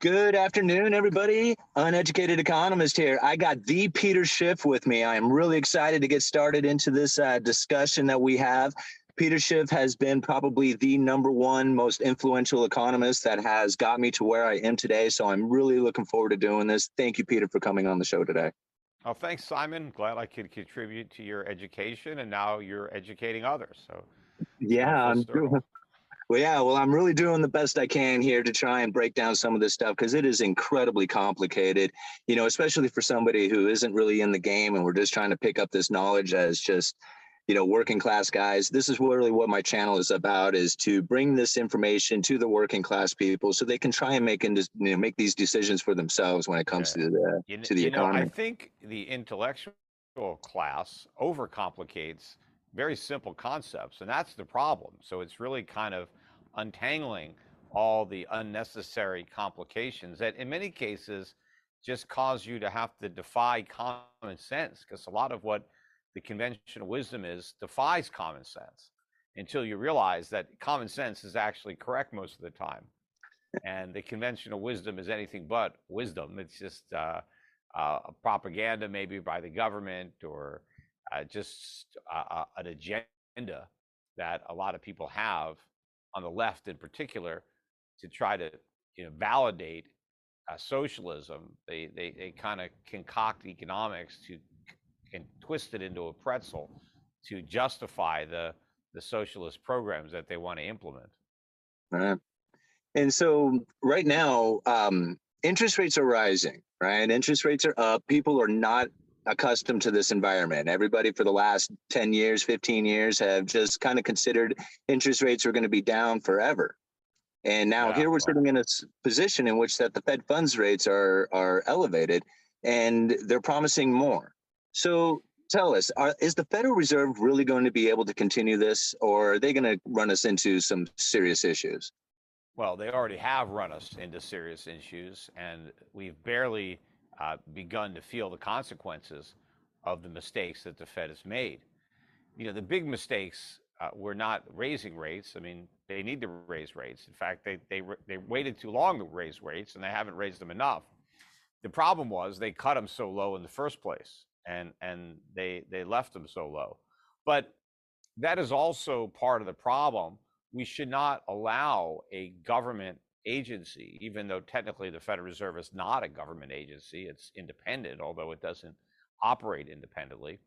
Good afternoon, everybody. Uneducated economist here. I got the Peter Schiff with me. I am really excited to get started into this uh, discussion that we have. Peter Schiff has been probably the number one most influential economist that has got me to where I am today. So I'm really looking forward to doing this. Thank you, Peter, for coming on the show today. Oh, thanks, Simon. Glad I could contribute to your education, and now you're educating others. So, yeah, I'm doing, well, yeah, well, I'm really doing the best I can here to try and break down some of this stuff because it is incredibly complicated, you know, especially for somebody who isn't really in the game and we're just trying to pick up this knowledge as just, you know, working class guys. This is really what my channel is about is to bring this information to the working class people so they can try and make, you know, make these decisions for themselves when it comes yeah. to the, you, to the you economy. Know, I think the intellectual class overcomplicates very simple concepts, and that's the problem. So it's really kind of untangling all the unnecessary complications that in many cases just cause you to have to defy common sense because a lot of what the conventional wisdom is defies common sense until you realize that common sense is actually correct most of the time and the conventional wisdom is anything but wisdom. It's just uh, uh, propaganda maybe by the government or uh, just uh, uh, an agenda that a lot of people have on the left in particular to try to you know validate uh, socialism. They they they kind of concoct economics to and twist it into a pretzel to justify the the socialist programs that they want to implement. Uh, and so right now, um, interest rates are rising. Right, interest rates are up. People are not accustomed to this environment. Everybody for the last 10 years, 15 years have just kind of considered interest rates were going to be down forever. And now yeah, here we're sitting in a position in which that the Fed funds rates are are elevated and they're promising more. So tell us, are, is the Federal Reserve really going to be able to continue this or are they going to run us into some serious issues? Well, they already have run us into serious issues and we've barely uh, begun to feel the consequences of the mistakes that the Fed has made. You know, the big mistakes uh, were not raising rates. I mean, they need to raise rates. In fact, they, they, they waited too long to raise rates and they haven't raised them enough. The problem was they cut them so low in the first place and, and they, they left them so low. But that is also part of the problem. We should not allow a government agency, even though technically the Federal Reserve is not a government agency, it's independent, although it doesn't operate independently.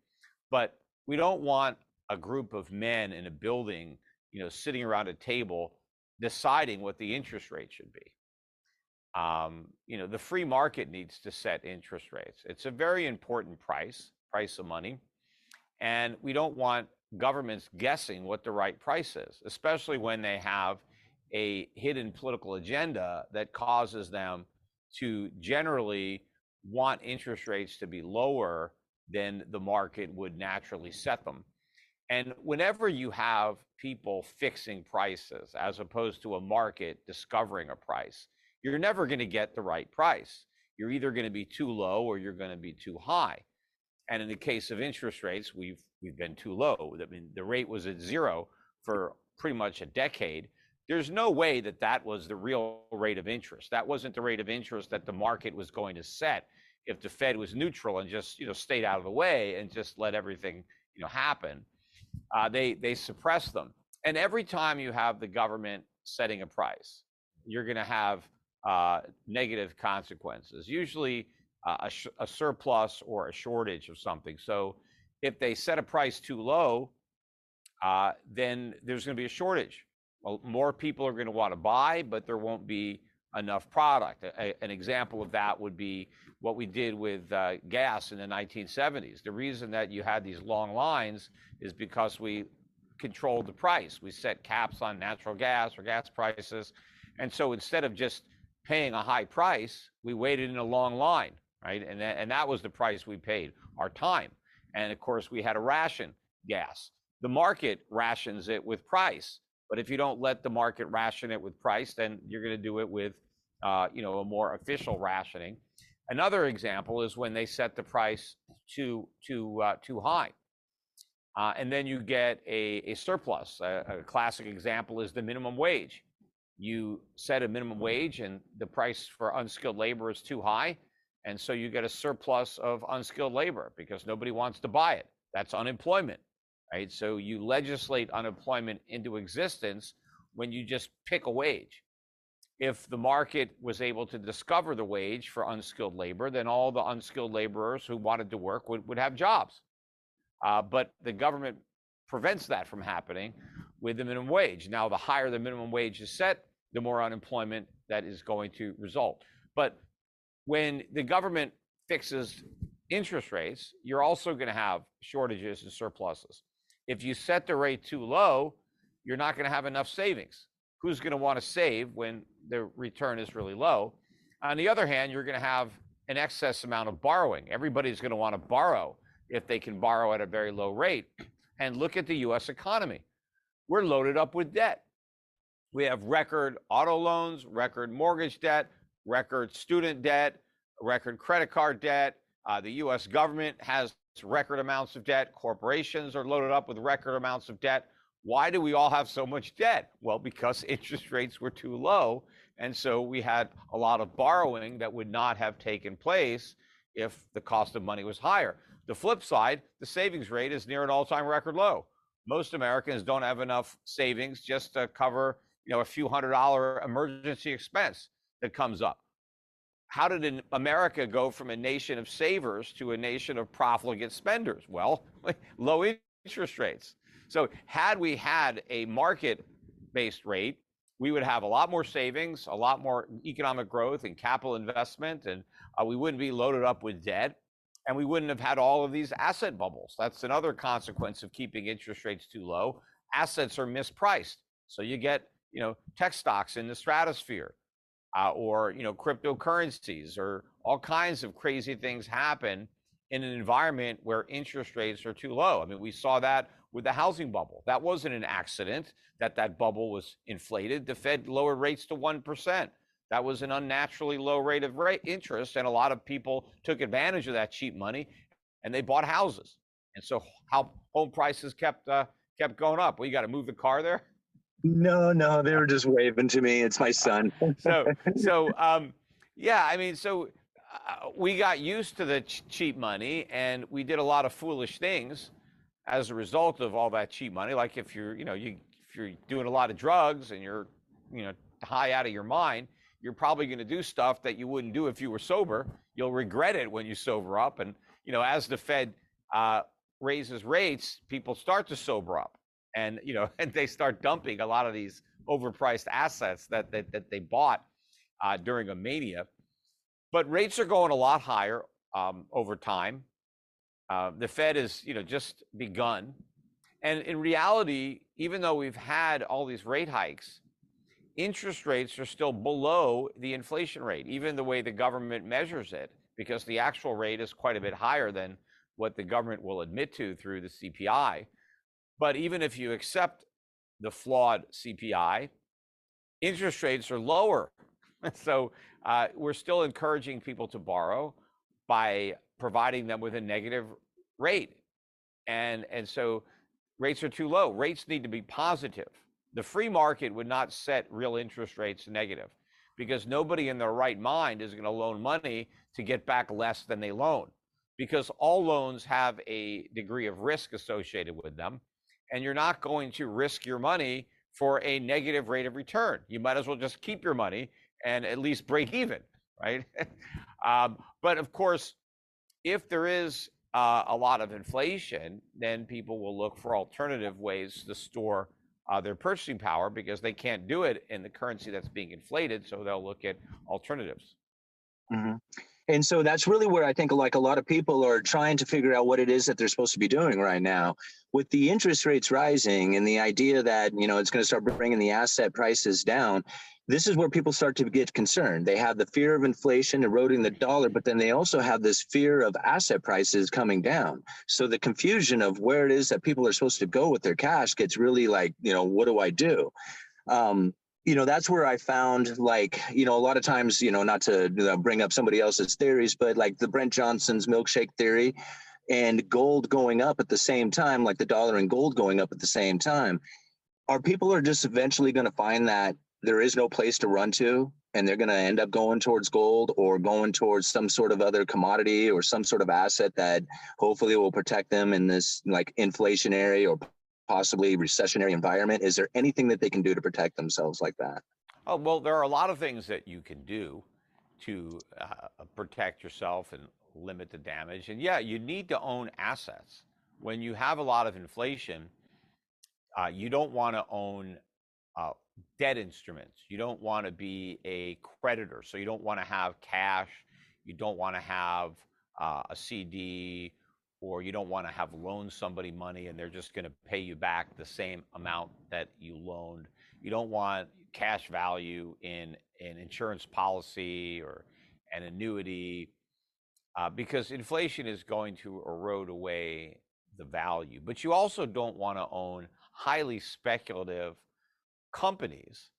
But we don't want a group of men in a building, you know, sitting around a table deciding what the interest rate should be. Um, you know, the free market needs to set interest rates. It's a very important price, price of money. And we don't want governments guessing what the right price is, especially when they have a hidden political agenda that causes them to generally want interest rates to be lower than the market would naturally set them. And whenever you have people fixing prices as opposed to a market discovering a price, you're never going to get the right price. You're either going to be too low or you're going to be too high. And in the case of interest rates, we've we've been too low. I mean, the rate was at zero for pretty much a decade there's no way that that was the real rate of interest. That wasn't the rate of interest that the market was going to set if the Fed was neutral and just you know stayed out of the way and just let everything you know happen. Uh, they they suppress them, and every time you have the government setting a price, you're going to have uh, negative consequences. Usually uh, a, sh- a surplus or a shortage of something. So if they set a price too low, uh, then there's going to be a shortage more people are going to want to buy, but there won't be enough product. A, an example of that would be what we did with uh, gas in the 1970s. The reason that you had these long lines is because we controlled the price. We set caps on natural gas or gas prices. And so instead of just paying a high price, we waited in a long line, right? And that, and that was the price we paid, our time. And of course, we had a ration gas. The market rations it with price. But if you don't let the market ration it with price, then you're going to do it with, uh, you know, a more official rationing. Another example is when they set the price too too uh, too high, uh, and then you get a, a surplus. A, a, classic example is the minimum wage. you set a minimum wage and the price for unskilled labor is too high. And so you get a surplus of unskilled labor because nobody wants to buy it. That's unemployment, right? So you legislate unemployment into existence when you just pick a wage. If the market was able to discover the wage for unskilled labor, then all the unskilled laborers who wanted to work would, would have jobs. Uh, but the government prevents that from happening with the minimum wage. Now, the higher the minimum wage is set, the more unemployment that is going to result. But when the government fixes interest rates, you're also going to have shortages and surpluses. If you set the rate too low, you're not going to have enough savings. Who's going to want to save when the return is really low? On the other hand, you're going to have an excess amount of borrowing. Everybody's going to want to borrow if they can borrow at a very low rate. And look at the US economy. We're loaded up with debt. We have record auto loans, record mortgage debt, record student debt, record credit card debt. Uh, the US government has record amounts of debt. Corporations are loaded up with record amounts of debt. Why do we all have so much debt? Well, because interest rates were too low. And so we had a lot of borrowing that would not have taken place if the cost of money was higher. The flip side, the savings rate is near an all time record low. Most Americans don't have enough savings just to cover you know, a few hundred dollar emergency expense that comes up. How did America go from a nation of savers to a nation of profligate spenders? Well, low interest rates. So, had we had a market based rate, we would have a lot more savings, a lot more economic growth and capital investment, and uh, we wouldn't be loaded up with debt, and we wouldn't have had all of these asset bubbles. That's another consequence of keeping interest rates too low. Assets are mispriced. So, you get you know, tech stocks in the stratosphere, uh, or you know, cryptocurrencies, or all kinds of crazy things happen in an environment where interest rates are too low. I mean, we saw that with the housing bubble. That wasn't an accident that that bubble was inflated. The Fed lowered rates to one percent. That was an unnaturally low rate of rate interest, and a lot of people took advantage of that cheap money, and they bought houses. And so, how home prices kept uh, kept going up. Well, you got to move the car there. No, no, they were just waving to me. It's my son. so, so, um, yeah, I mean, so uh, we got used to the ch- cheap money, and we did a lot of foolish things as a result of all that cheap money. Like if you're, you know, you if you're doing a lot of drugs and you're, you know, high out of your mind, you're probably going to do stuff that you wouldn't do if you were sober. You'll regret it when you sober up, and you know, as the Fed uh, raises rates, people start to sober up and you know and they start dumping a lot of these overpriced assets that that, that they bought uh, during a mania. But rates are going a lot higher um, over time. Uh, the fed has you know just begun. And in reality even though we've had all these rate hikes interest rates are still below the inflation rate even the way the government measures it because the actual rate is quite a bit higher than what the government will admit to through the cpi but even if you accept the flawed CPI, interest rates are lower. so uh, we're still encouraging people to borrow by providing them with a negative rate. And, and so rates are too low. Rates need to be positive. The free market would not set real interest rates negative because nobody in their right mind is going to loan money to get back less than they loan because all loans have a degree of risk associated with them and you're not going to risk your money for a negative rate of return. You might as well just keep your money and at least break even, right? um, but of course, if there is uh, a lot of inflation, then people will look for alternative ways to store uh, their purchasing power because they can't do it in the currency that's being inflated. So they'll look at alternatives. Mm-hmm. And so that's really where I think like a lot of people are trying to figure out what it is that they're supposed to be doing right now. With the interest rates rising and the idea that, you know, it's going to start bringing the asset prices down, this is where people start to get concerned. They have the fear of inflation eroding the dollar, but then they also have this fear of asset prices coming down. So the confusion of where it is that people are supposed to go with their cash gets really like, you know, what do I do? Um, you know that's where i found like you know a lot of times you know not to bring up somebody else's theories but like the brent johnson's milkshake theory and gold going up at the same time like the dollar and gold going up at the same time our people are just eventually going to find that there is no place to run to and they're going to end up going towards gold or going towards some sort of other commodity or some sort of asset that hopefully will protect them in this like inflationary or possibly recessionary environment is there anything that they can do to protect themselves like that oh well there are a lot of things that you can do to uh, protect yourself and limit the damage and yeah you need to own assets when you have a lot of inflation uh, you don't want to own uh, debt instruments. You don't want to be a creditor. So you don't want to have cash. You don't want to have uh, a CD or you don't want to have loaned somebody money and they're just going to pay you back the same amount that you loaned. You don't want cash value in an insurance policy or an annuity uh, because inflation is going to erode away the value. But you also don't want to own highly speculative companies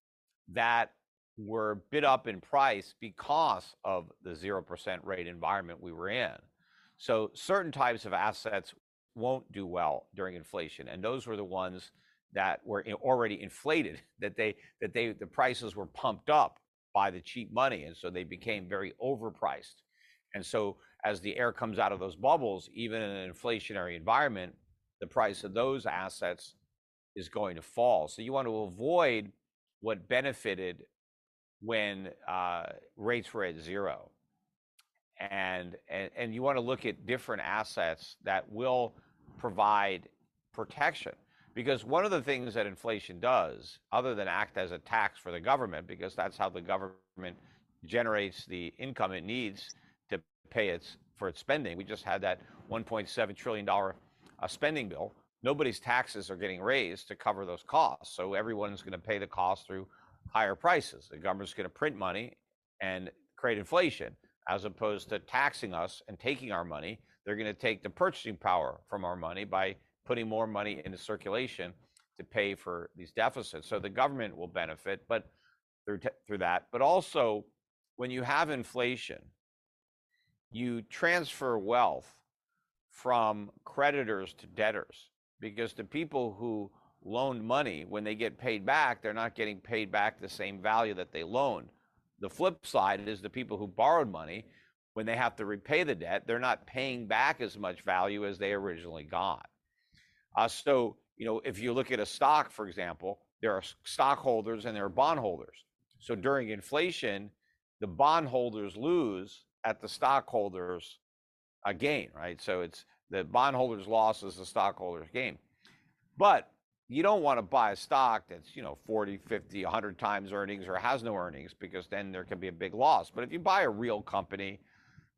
that were bid up in price because of the 0% rate environment we were in. So certain types of assets won't do well during inflation and those were the ones that were already inflated that they that they the prices were pumped up by the cheap money and so they became very overpriced. And so as the air comes out of those bubbles even in an inflationary environment the price of those assets is going to fall. So you want to avoid what benefited when uh, rates were at zero. And, and, you want to look at different assets that will provide protection. Because one of the things that inflation does, other than act as a tax for the government, because that's how the government generates the income it needs to pay its for its spending. We just had that 1.7 trillion dollar uh, spending bill nobody's taxes are getting raised to cover those costs. So everyone's going to pay the cost through higher prices. The government's going to print money and create inflation as opposed to taxing us and taking our money. They're going to take the purchasing power from our money by putting more money into circulation to pay for these deficits. So the government will benefit, but through t- through that. But also, when you have inflation, you transfer wealth from creditors to debtors because the people who loaned money, when they get paid back, they're not getting paid back the same value that they loaned. The flip side is the people who borrowed money, when they have to repay the debt, they're not paying back as much value as they originally got. Uh, so, you know, if you look at a stock, for example, there are stockholders and there are bondholders. So during inflation, the bondholders lose at the stockholders uh, gain, right? So it's the bondholder's loss is the stockholder's gain. But you don't want to buy a stock that's, you know, 40, 50, 100 times earnings or has no earnings because then there can be a big loss. But if you buy a real company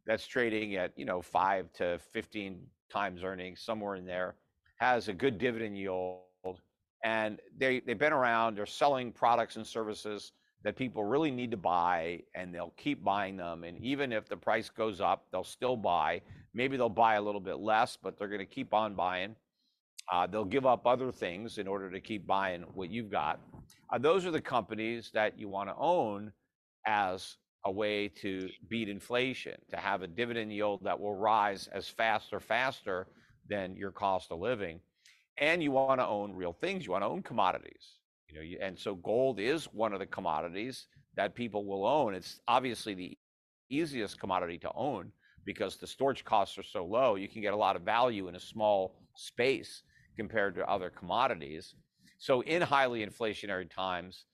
that's trading at, you know, 5 to 15 times earnings, somewhere in there, has a good dividend yield, and they, they've been around, they're selling products and services that people really need to buy and they'll keep buying them. And even if the price goes up, they'll still buy. Maybe they'll buy a little bit less, but they're going to keep on buying. Uh, they'll give up other things in order to keep buying what you've got. Uh, those are the companies that you want to own as a way to beat inflation, to have a dividend yield that will rise as fast or faster than your cost of living. And you want to own real things. You want to own commodities. You know, and so gold is one of the commodities that people will own. It's obviously the easiest commodity to own because the storage costs are so low. You can get a lot of value in a small space compared to other commodities. So in highly inflationary times,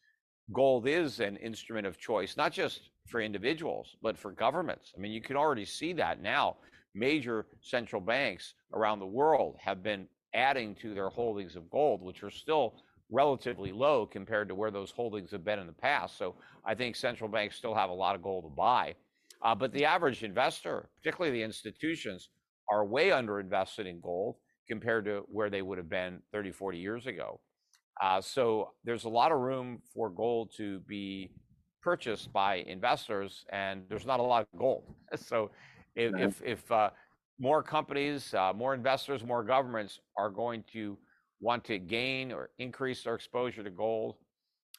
gold is an instrument of choice, not just for individuals, but for governments. I mean, you can already see that now. Major central banks around the world have been adding to their holdings of gold, which are still relatively low compared to where those holdings have been in the past. So I think central banks still have a lot of gold to buy. Uh, but the average investor, particularly the institutions, are way underinvested in gold compared to where they would have been 30, 40 years ago. Uh, so there's a lot of room for gold to be purchased by investors, and there's not a lot of gold. So if, if, if uh, more companies, uh, more investors, more governments are going to want to gain or increase their exposure to gold,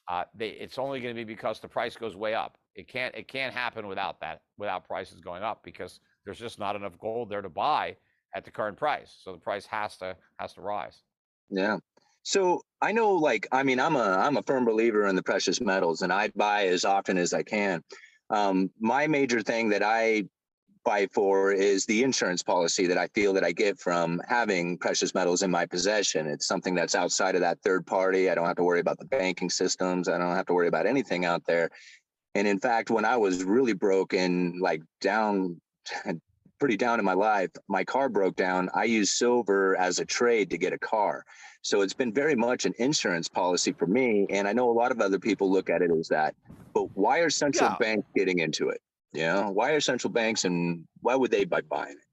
uh, they, it's only going to be because the price goes way up. It can't it can't happen without that without prices going up because there's just not enough gold there to buy at the current price. So the price has to has to rise. Yeah. So I know, like, I mean, I'm a I'm a firm believer in the precious metals, and I buy as often as I can. Um, my major thing that I buy for is the insurance policy that I feel that I get from having precious metals in my possession. It's something that's outside of that third party. I don't have to worry about the banking systems. I don't have to worry about anything out there. And in fact, when I was really broken, like down pretty down in my life, my car broke down. I used silver as a trade to get a car. So it's been very much an insurance policy for me. And I know a lot of other people look at it as that. But why are central yeah. banks getting into it? You know, why are central banks and why would they buy buying it?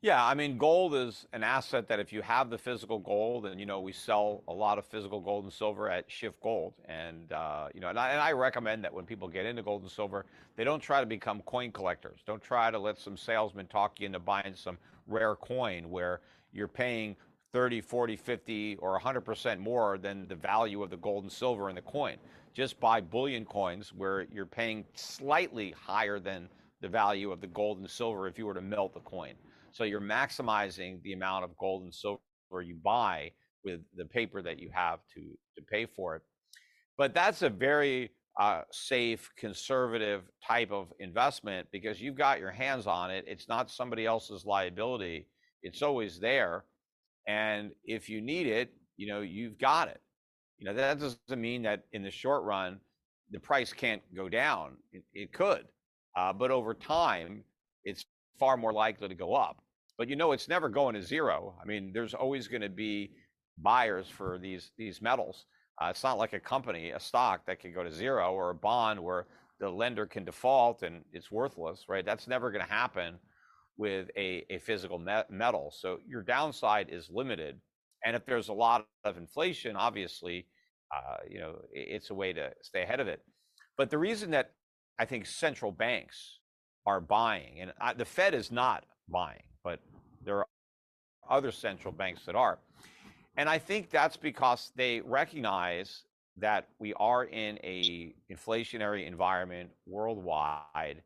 Yeah, I mean, gold is an asset that if you have the physical gold, and you know, we sell a lot of physical gold and silver at Schiff Gold, and uh, you know, and I, and I, recommend that when people get into gold and silver, they don't try to become coin collectors. Don't try to let some salesman talk you into buying some rare coin where you're paying 30, 40, 50, or 100% more than the value of the gold and silver in the coin. Just buy bullion coins where you're paying slightly higher than the value of the gold and silver if you were to melt the coin. So you're maximizing the amount of gold and silver you buy with the paper that you have to, to pay for it. But that's a very uh, safe, conservative type of investment because you've got your hands on it. It's not somebody else's liability. It's always there. And if you need it, you know, you've got it. You know, that doesn't mean that in the short run, the price can't go down. It, it could. Uh, but over time, it's far more likely to go up. But you know, it's never going to zero. I mean, there's always going to be buyers for these these metals. Uh, it's not like a company, a stock that can go to zero, or a bond where the lender can default and it's worthless, right? That's never going to happen with a, a physical metal. So your downside is limited. And if there's a lot of inflation, obviously, uh, you know, it's a way to stay ahead of it. But the reason that I think central banks are buying, and I, the Fed is not buying, but there are other central banks that are. And I think that's because they recognize that we are in a inflationary environment worldwide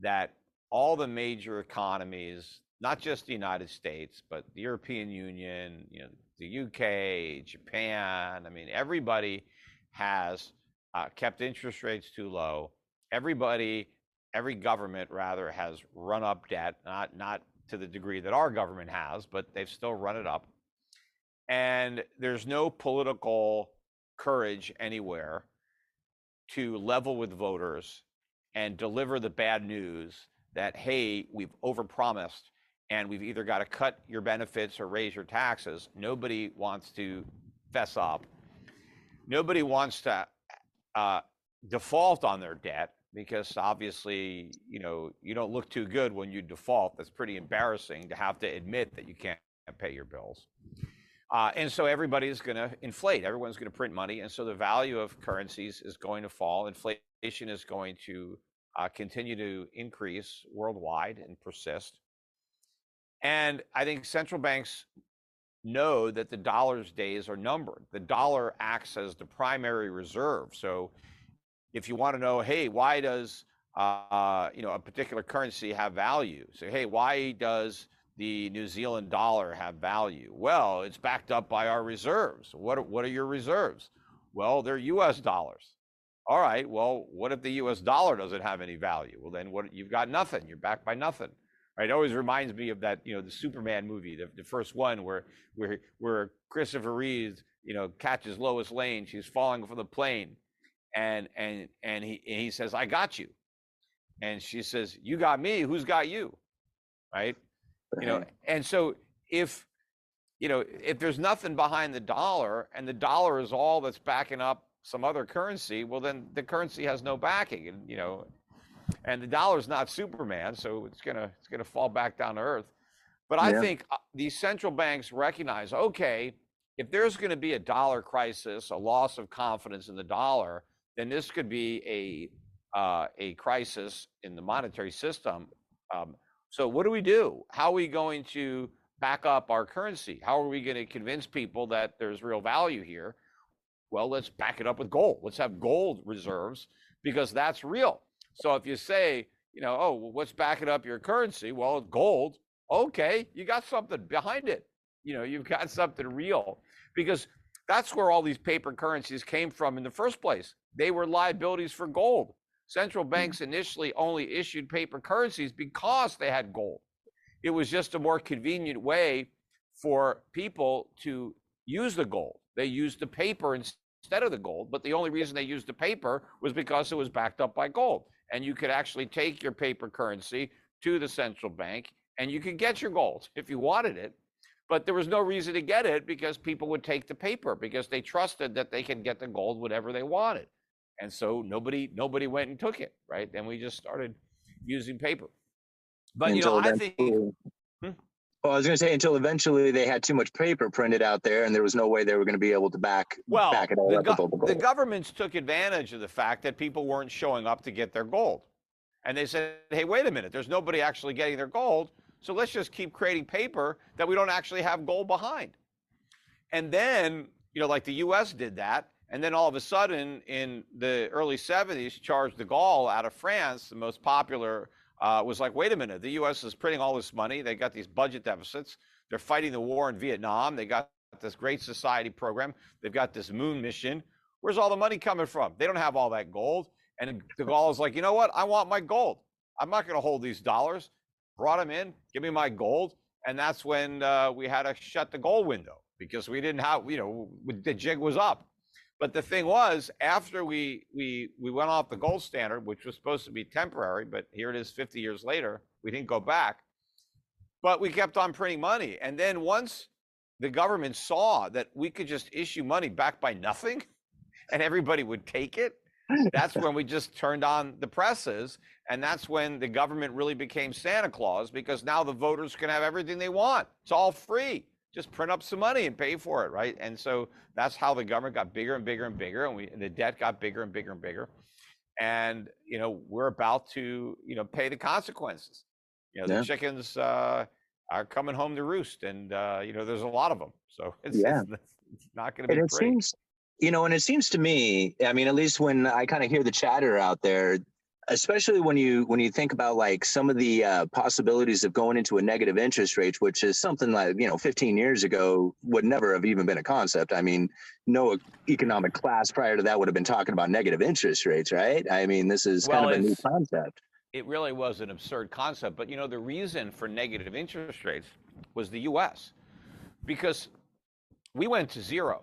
that all the major economies, not just the United States, but the European Union, you know, the UK, Japan, I mean, everybody has uh, kept interest rates too low. Everybody, every government rather, has run up debt, not not to the degree that our government has, but they've still run it up. And there's no political courage anywhere to level with voters and deliver the bad news that, hey, we've overpromised and we've either got to cut your benefits or raise your taxes. Nobody wants to fess up. Nobody wants to uh, default on their debt because obviously, you know, you don't look too good when you default. That's pretty embarrassing to have to admit that you can't pay your bills. Uh, and so everybody's going to inflate. Everyone's going to print money. And so the value of currencies is going to fall. Inflation is going to uh, continue to increase worldwide and persist. And I think central banks know that the dollar's days are numbered. The dollar acts as the primary reserve. So if you want to know, hey, why does uh, you know a particular currency have value? So hey, why does the New Zealand dollar have value? Well, it's backed up by our reserves. What are, what are your reserves? Well, they're U.S. dollars. All right. Well, what if the U.S. dollar doesn't have any value? Well, then what? You've got nothing. You're backed by nothing. Right? It always reminds me of that, you know, the Superman movie, the, the first one where where where Christopher Reeve, you know, catches Lois Lane. She's falling from the plane, and and and he and he says, "I got you," and she says, "You got me. Who's got you?" Right? You know, and so if you know if there's nothing behind the dollar, and the dollar is all that's backing up some other currency, well, then the currency has no backing, and you know, and the dollar's not Superman, so it's gonna it's gonna fall back down to earth. But I yeah. think uh, these central banks recognize, okay, if there's going to be a dollar crisis, a loss of confidence in the dollar, then this could be a uh, a crisis in the monetary system. Um, so what do we do? How are we going to back up our currency? How are we going to convince people that there's real value here? Well, let's back it up with gold. Let's have gold reserves because that's real. So if you say, you know, oh, well, what's backing up your currency? Well, gold. Okay, you got something behind it. You know, you've got something real because That's where all these paper currencies came from in the first place. They were liabilities for gold. Central Hmm. banks initially only issued paper currencies because they had gold. It was just a more convenient way for people to use the gold. They used the paper instead of the gold, but the only reason they used the paper was because it was backed up by gold. And you could actually take your paper currency to the central bank and you could get your gold if you wanted it. But there was no reason to get it because people would take the paper because they trusted that they could get the gold whatever they wanted. And so nobody nobody went and took it, right? Then we just started using paper. But you know, I think Hmm? Well, I was going to say until eventually they had too much paper printed out there, and there was no way they were going to be able to back well, back it all the, up with all the go- the governments took advantage of the fact that people weren't showing up to get their gold. And they said, hey, wait a minute, there's nobody actually getting their gold. So let's just keep creating paper that we don't actually have gold behind. And then, you know, like the US did that. And then all of a sudden, in the early 70s, Charles de Gaulle out of France, the most popular, uh, was like, wait a minute, the US is printing all this money. They got these budget deficits. They're fighting the war in Vietnam. They got this Great Society program. They've got this moon mission. Where's all the money coming from? They don't have all that gold. And de Gaulle is like, you know what? I want my gold. I'm not going to hold these dollars. Brought them in, give me my gold. And that's when uh, we had to shut the gold window because we didn't have, you know, the jig was up. But the thing was, after we we we went off the gold standard, which was supposed to be temporary, but here it is 50 years later, we didn't go back. But we kept on printing money. And then once the government saw that we could just issue money backed by nothing and everybody would take it, that's when we just turned on the presses. And that's when the government really became Santa Claus because now the voters can have everything they want. It's all free. Just print up some money and pay for it, right? And so that's how the government got bigger and bigger and bigger, and we and the debt got bigger and bigger and bigger. And you know we're about to you know pay the consequences. You know Yeah. the chickens uh, are coming home to roost, and uh, you know there's a lot of them. So it's, Yeah. it's, it's not going to be. And it pretty. seems, you know, and it seems to me, I mean, at least when I kind of hear the chatter out there, especially when you when you think about like some of the uh, possibilities of going into a negative interest rate, which is something like you know 15 years ago would never have even been a concept. I mean, no economic class prior to that would have been talking about negative interest rates, right? I mean, this is kind of a new concept. it really was an absurd concept. But you know, the reason for negative interest rates was the U.S. because we went to zero.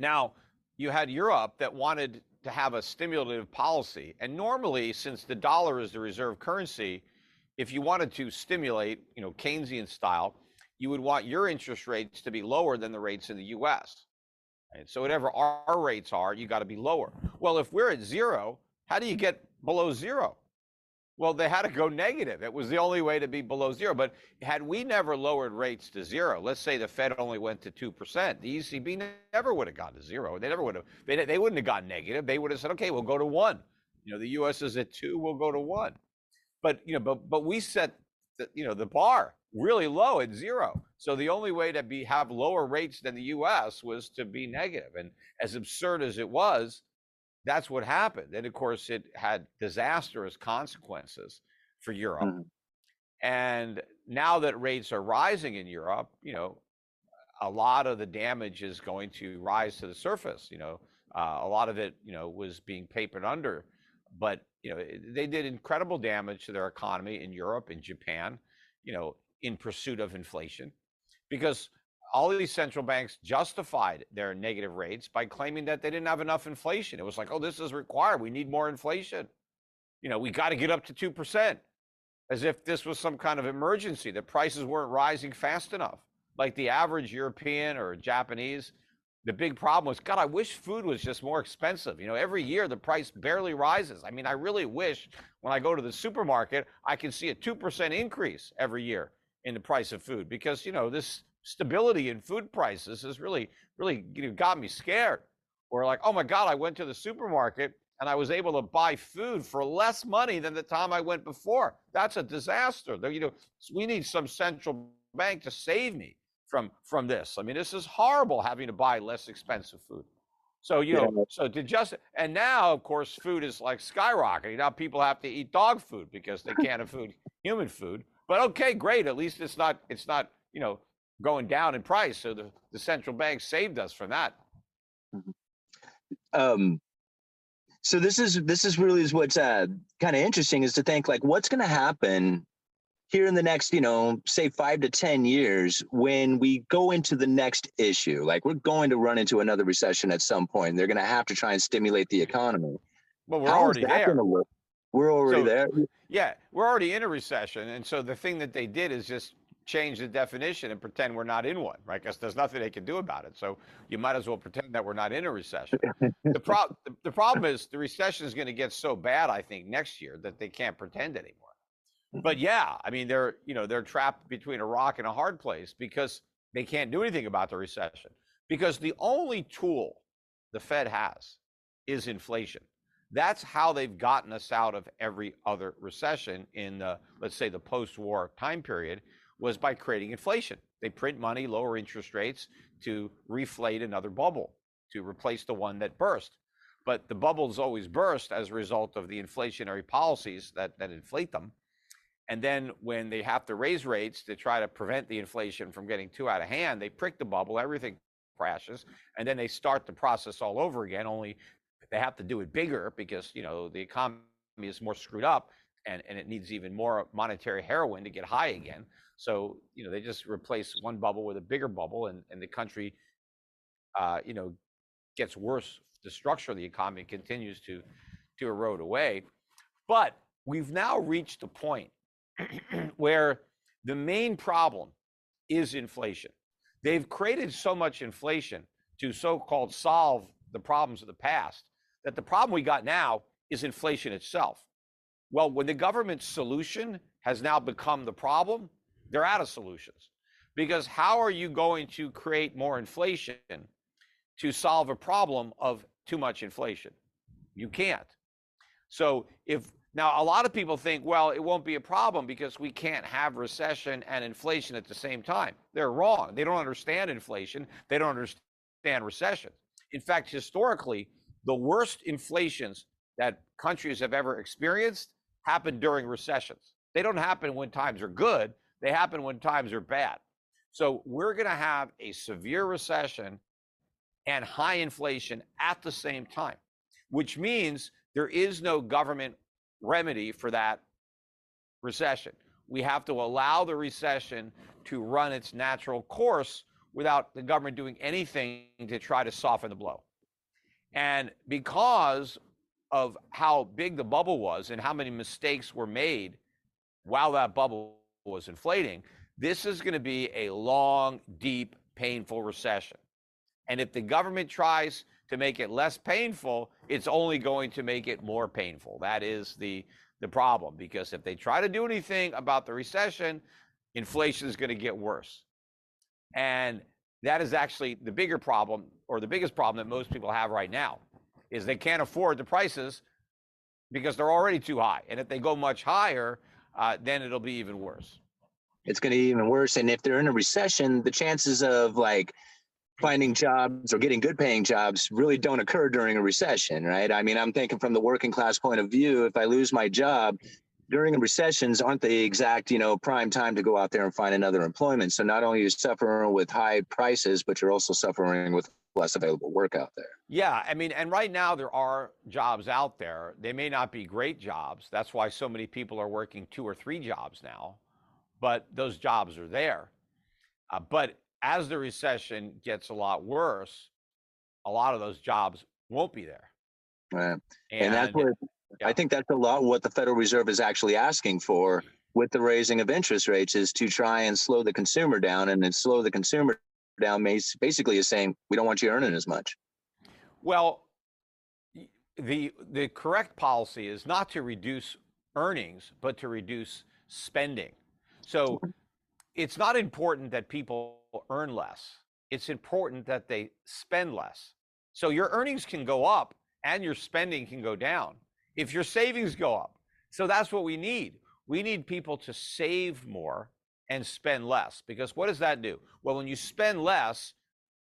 Now, you had Europe that wanted to have a stimulative policy. And normally, since the dollar is the reserve currency, if you wanted to stimulate, you know, Keynesian style, you would want your interest rates to be lower than the rates in the US. So whatever our, our rates are, you got to be lower. Well, if we're at zero, how do you get below zero? Well, they had to go negative. It was the only way to be below zero. But had we never lowered rates to zero, let's say the Fed only went to 2%, the ECB never would have gone to zero. They never would have, they, they wouldn't have gone negative. They would have said, okay, we'll go to one. You know, the US is at two, we'll go to one. But, you know, but, but we set, the, you know, the bar really low at zero. So the only way to be, have lower rates than the US was to be negative. And as absurd as it was, that's what happened. And of course, it had disastrous consequences for Europe. Mhm. And now that rates are rising in Europe, you know, a lot of the damage is going to rise to the surface. You know, uh, a lot of it, you know, was being papered under, but you know, they did incredible damage to their economy in Europe and Japan. You know, in pursuit of inflation, because all of these central banks justified their negative rates by claiming that they didn't have enough inflation. It was like, oh, this is required. We need more inflation. You know, we got to get up to 2%, as if this was some kind of emergency, that prices weren't rising fast enough. Like the average European or Japanese, the big problem was, God, I wish food was just more expensive. You know, every year the price barely rises. I mean, I really wish when I go to the supermarket, I can see a 2% increase every year in the price of food because, you know, this stability in food prices has really, really you know, got me scared. Or like, oh my God, I went to the supermarket and I was able to buy food for less money than the time I went before. That's a disaster. You know, we need some central bank to save me from from this. I mean, this is horrible having to buy less expensive food. So you know, yeah. so to just and now of course food is like skyrocketing. Now people have to eat dog food because they can't afford human food. But okay, great. At least it's not it's not you know going down in price. So the, the central bank saved us from that. Mm-hmm. Um, so this is this is really is what's uh, kind of interesting is to think like what's going to happen here in the next you know say five to ten years when we go into the next issue like we're going to run into another recession at some point they're going to have to try and stimulate the economy well we're How already there we're already so, there yeah we're already in a recession and so the thing that they did is just change the definition and pretend we're not in one, right? Because there's nothing they can do about it. So you might as well pretend that we're not in a recession. the, pro- the, the problem is the recession is going to get so bad, I think, next year that they can't pretend anymore. But mm-hmm. yeah, I mean, they're you know they're trapped between a rock and a hard place because they can't do anything about the recession because the only tool the Fed has is inflation. That's how they've gotten us out of every other recession in the let's say the post-war time period was by creating inflation. They print money, lower interest rates to reflate another bubble, to replace the one that burst. But the bubbles always burst as a result of the inflationary policies that, that inflate them. And then when they have to raise rates to try to prevent the inflation from getting too out of hand, they prick the bubble, everything crashes, and then they start the process all over again, only they have to do it bigger because, you know, the economy is more screwed up and, and it needs even more monetary heroin to get high again. So, you know, they just replace one bubble with a bigger bubble and, and the country, uh, you know, gets worse. The structure of the economy continues to, to erode away. But we've now reached a point where the main problem is inflation. They've created so much inflation to so called solve the problems of the past that the problem we got now is inflation itself. Well, when the government's solution has now become the problem, they're out of solutions. Because how are you going to create more inflation to solve a problem of too much inflation? You can't. So if now a lot of people think, well, it won't be a problem because we can't have recession and inflation at the same time. They're wrong. They don't understand inflation. They don't understand recession. In fact, historically, the worst inflations that countries have ever experienced happen during recessions. They don't happen when times are good, they happen when times are bad. So we're going to have a severe recession and high inflation at the same time, which means there is no government remedy for that recession. We have to allow the recession to run its natural course without the government doing anything to try to soften the blow. And because of how big the bubble was and how many mistakes were made while that bubble was inflating, this is going to be a long, deep, painful recession. And if the government tries to make it less painful, it's only going to make it more painful. That is the, the problem. Because if they try to do anything about the recession, inflation is going to get worse. And that is actually the bigger problem, or the biggest problem that most people have right now is they can't afford the prices because they're already too high. And if they go much higher, uh, then it'll be even worse. It's going to be even worse. And if they're in a recession, the chances of like finding jobs or getting good paying jobs really don't occur during a recession, right? I mean, I'm thinking from the working class point of view, if I lose my job, during recessions aren't the exact you know prime time to go out there and find another employment so not only are you suffering with high prices but you're also suffering with less available work out there. Yeah, I mean, and right now there are jobs out there. They may not be great jobs. That's why so many people are working two or three jobs now, but those jobs are there. Uh, but as the recession gets a lot worse, a lot of those jobs won't be there. Right. And, and that's what yeah. I think that's a lot what the Federal Reserve is actually asking for with the raising of interest rates is to try and slow the consumer down and then slow the consumer down basically is saying we don't want you earning as much. Well, the the correct policy is not to reduce earnings, but to reduce spending. So mm-hmm. it's not important that people earn less. It's important that they spend less. So your earnings can go up and your spending can go down if your savings go up. So that's what we need. We need people to save more and spend less because what does that do? Well, when you spend less,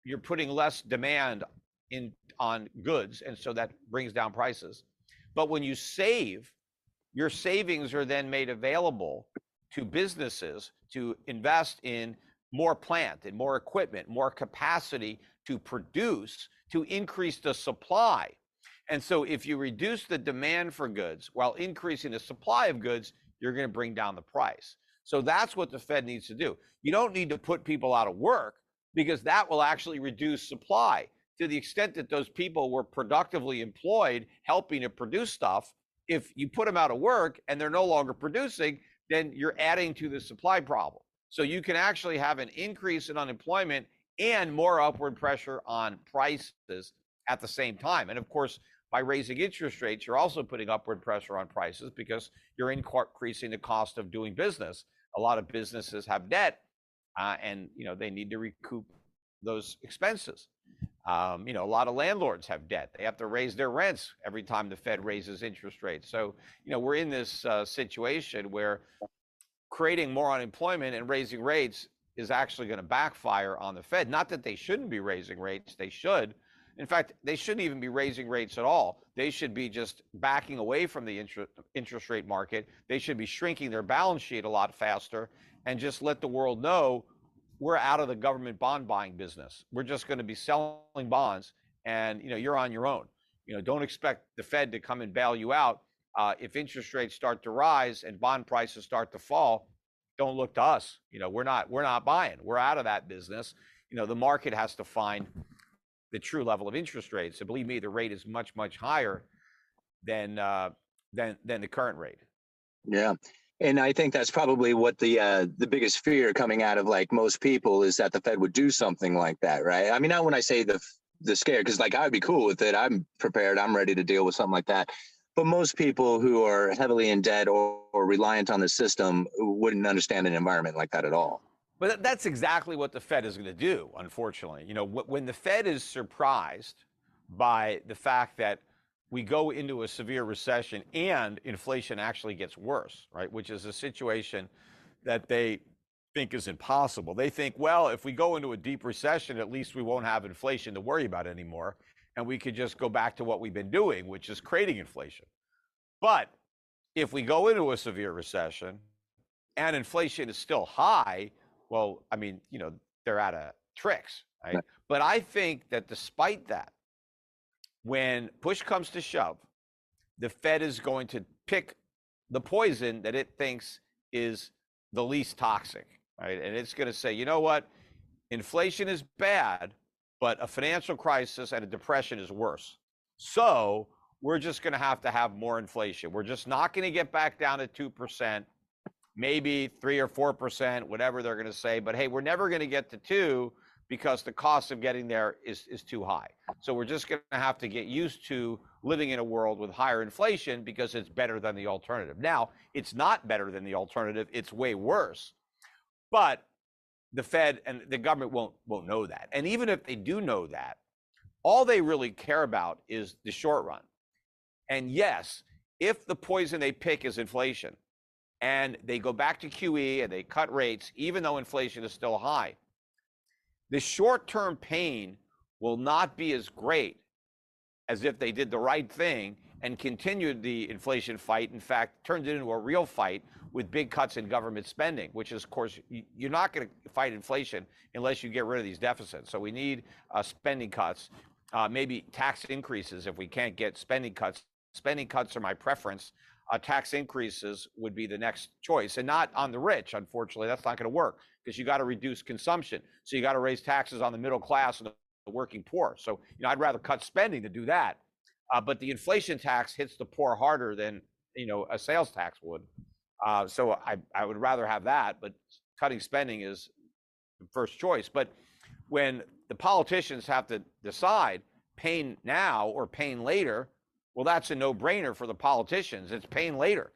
you're putting less demand in on goods and so that brings down prices. But when you save, your savings are then made available to businesses to invest in more plant and more equipment, more capacity to produce to increase the supply. And so if you reduce the demand for goods while increasing the supply of goods, you're going to bring down the price. So that's what the Fed needs to do. You don't need to put people out of work because that will actually reduce supply to the extent that those people were productively employed helping to produce stuff. If you put them out of work and they're no longer producing, then you're adding to the supply problem. So you can actually have an increase in unemployment and more upward pressure on prices at the same time. And of course, by raising interest rates, you're also putting upward pressure on prices because you're increasing the cost of doing business. A lot of businesses have debt, uh, and you know they need to recoup those expenses. Um, you know, a lot of landlords have debt; they have to raise their rents every time the Fed raises interest rates. So, you know, we're in this uh, situation where creating more unemployment and raising rates is actually going to backfire on the Fed. Not that they shouldn't be raising rates; they should in fact, they shouldn't even be raising rates at all. They should be just backing away from the interest, rate market. They should be shrinking their balance sheet a lot faster and just let the world know we're out of the government bond buying business. We're just going to be selling bonds and you know you're on your own. You know, don't expect the Fed to come and bail you out. Uh, if interest rates start to rise and bond prices start to fall, don't look to us. You know, we're not we're not buying. We're out of that business. You know, the market has to find the true level of interest rates. So believe me, the rate is much much higher than uh, than than the current rate. Yeah. And I think that's probably what the uh, the biggest fear coming out of like most people is that the Fed would do something like that, right? I mean, not when I say the the scare, because like I'd be cool with it. I'm prepared. I'm ready to deal with something like that. But most people who are heavily in debt or, or reliant on the system wouldn't understand an environment like that at all. But that's exactly what the Fed is going to do, unfortunately. You know, when the Fed is surprised by the fact that we go into a severe recession and inflation actually gets worse, right? Which is a situation that they think is impossible. They think, well, if we go into a deep recession, at least we won't have inflation to worry about anymore. And we could just go back to what we've been doing, which is creating inflation. But if we go into a severe recession and inflation is still high, well, I mean, you know, they're out of tricks, right? right? But I think that despite that, when push comes to shove, the Fed is going to pick the poison that it thinks is the least toxic, right? And it's going to say, you know what? Inflation is bad, but a financial crisis and a depression is worse. So we're just going to have to have more inflation. We're just not going to get back down to 2% maybe three or four percent, whatever they're going to say. But hey, we're never going to get to two because the cost of getting there is is too high. So we're just going to have to get used to living in a world with higher inflation because it's better than the alternative. Now, it's not better than the alternative; it's way worse. But the Fed and the government won't won't know that. And even if they do know that, all they really care about is the short run. And yes, if the poison they pick is inflation, and they go back to QE and they cut rates, even though inflation is still high. The short term pain will not be as great as if they did the right thing and continued the inflation fight. In fact, turned it into a real fight with big cuts in government spending, which is, of course, you're not going to fight inflation unless you get rid of these deficits. So we need uh, spending cuts, uh, maybe tax increases if we can't get spending cuts. Spending cuts are my preference uh, tax increases would be the next choice and not on the rich unfortunately that's not going to work because you got to reduce consumption so you got to raise taxes on the middle class and the working poor so you know i'd rather cut spending to do that uh, but the inflation tax hits the poor harder than you know a sales tax would uh, so I, I would rather have that but cutting spending is the first choice but when the politicians have to decide pain now or pain later well, that's a no brainer for the politicians. It's pain later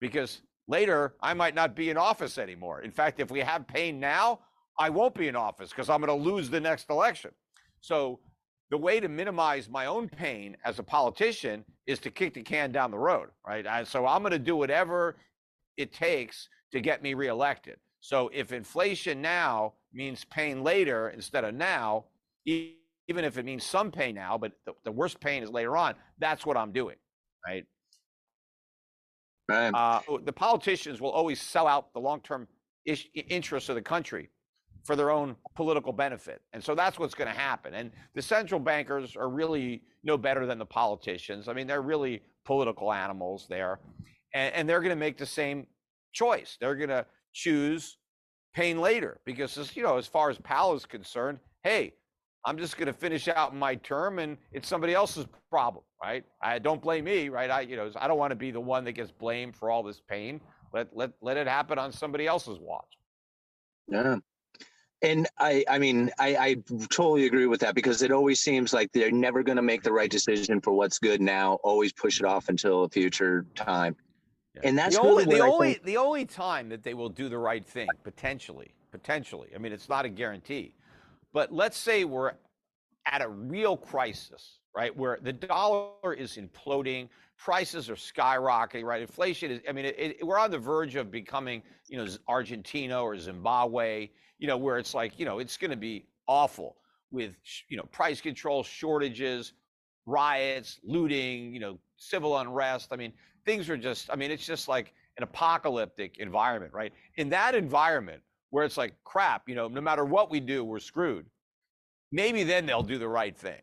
because later I might not be in office anymore. In fact, if we have pain now, I won't be in office because I'm going to lose the next election. So the way to minimize my own pain as a politician is to kick the can down the road, right? So I'm going to do whatever it takes to get me reelected. So if inflation now means pain later instead of now, even if it means some pain now, but the, the worst pain is later on, that's what I'm doing, right? Right. Uh, the politicians will always sell out the long-term ish, interests of the country for their own political benefit. And so that's what's going to happen. And the central bankers are really no better than the politicians. I mean, they're really political animals there. And, and they're going to make the same choice. They're going to choose pain later because, as, you know, as far as Powell is concerned, hey, I'm just going to finish out my term and it's somebody else's problem, right? I don't blame me, right? I, you know, I don't want to be the one that gets blamed for all this pain. Let, let, let it happen on somebody else's watch. Yeah and I, I mean, I, I totally agree with that because it always seems like they're never going to make the right decision for what's good now. Always push it off until a future time, yeah. and that's the really only the only think... the only time that they will do the right thing potentially. Potentially, I mean, it's not a guarantee, but let's say we're at a real crisis, right, where the dollar is imploding, prices are skyrocketing, right? Inflation is, I mean, it, it, we're on the verge of becoming, you know, Argentina or Zimbabwe you know, where it's like, you know, it's going to be awful with, you know, price control, shortages, riots, looting, you know, civil unrest. I mean, things are just, I mean, it's just like an apocalyptic environment, right? In that environment where it's like, crap, you know, no matter what we do, we're screwed. Maybe then they'll do the right thing.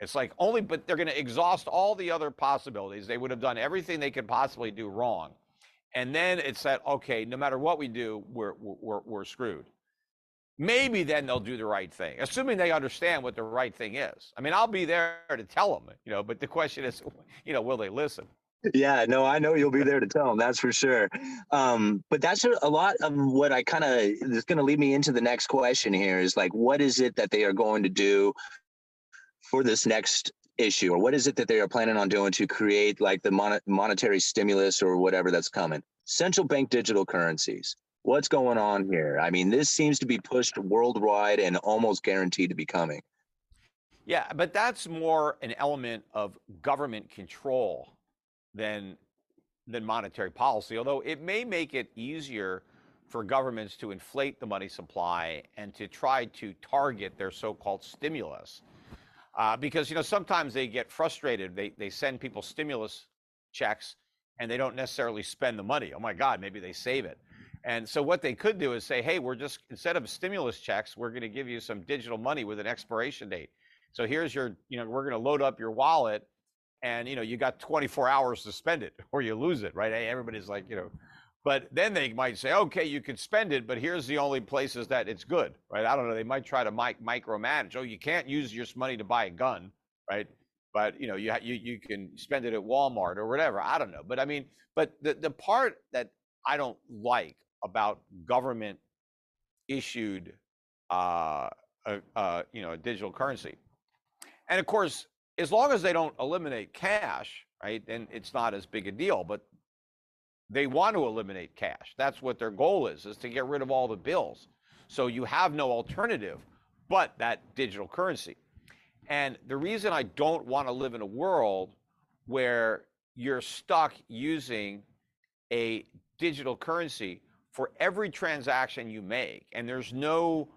It's like only, but they're going to exhaust all the other possibilities. They would have done everything they could possibly do wrong. And then it's that, okay, no matter what we do, we're, we're, we're screwed maybe then they'll do the right thing, assuming they understand what the right thing is. I mean, I'll be there to tell them, you know, but the question is, you know, will they listen? Yeah, no, I know you'll be there to tell them. That's for sure. Um, but that's a lot of what I kind of is going to lead me into the next question here is like, what is it that they are going to do for this next issue, or what is it that they are planning on doing to create like the mon- monetary stimulus or whatever that's coming? Central bank digital currencies what's going on here? I mean, this seems to be pushed worldwide and almost guaranteed to be coming. Yeah, but that's more an element of government control than than monetary policy. Although it may make it easier for governments to inflate the money supply and to try to target their so-called stimulus. Uh, because you know sometimes they get frustrated. They they send people stimulus checks and they don't necessarily spend the money. Oh my God, maybe they save it. And so what they could do is say, hey, we're just instead of stimulus checks, we're going to give you some digital money with an expiration date. So here's your, you know, we're going to load up your wallet and you know, you got 24 hours to spend it or you lose it, right? Everybody's like, you know, but then they might say, okay, you could spend it, but here's the only places that it's good, right? I don't know. They might try to mic- micromanage. Oh, you can't use your money to buy a gun, right? But you know, you, you you can spend it at Walmart or whatever. I don't know. But I mean, but the the part that I don't like about government issued uh, uh, a, you know a digital currency. And of course, as long as they don't eliminate cash, right, then it's not as big a deal. But they want to eliminate cash. That's what their goal is, is to get rid of all the bills. So you have no alternative but that digital currency. And the reason I don't want to live in a world where you're stuck using a digital currency for every transaction you make, and there's no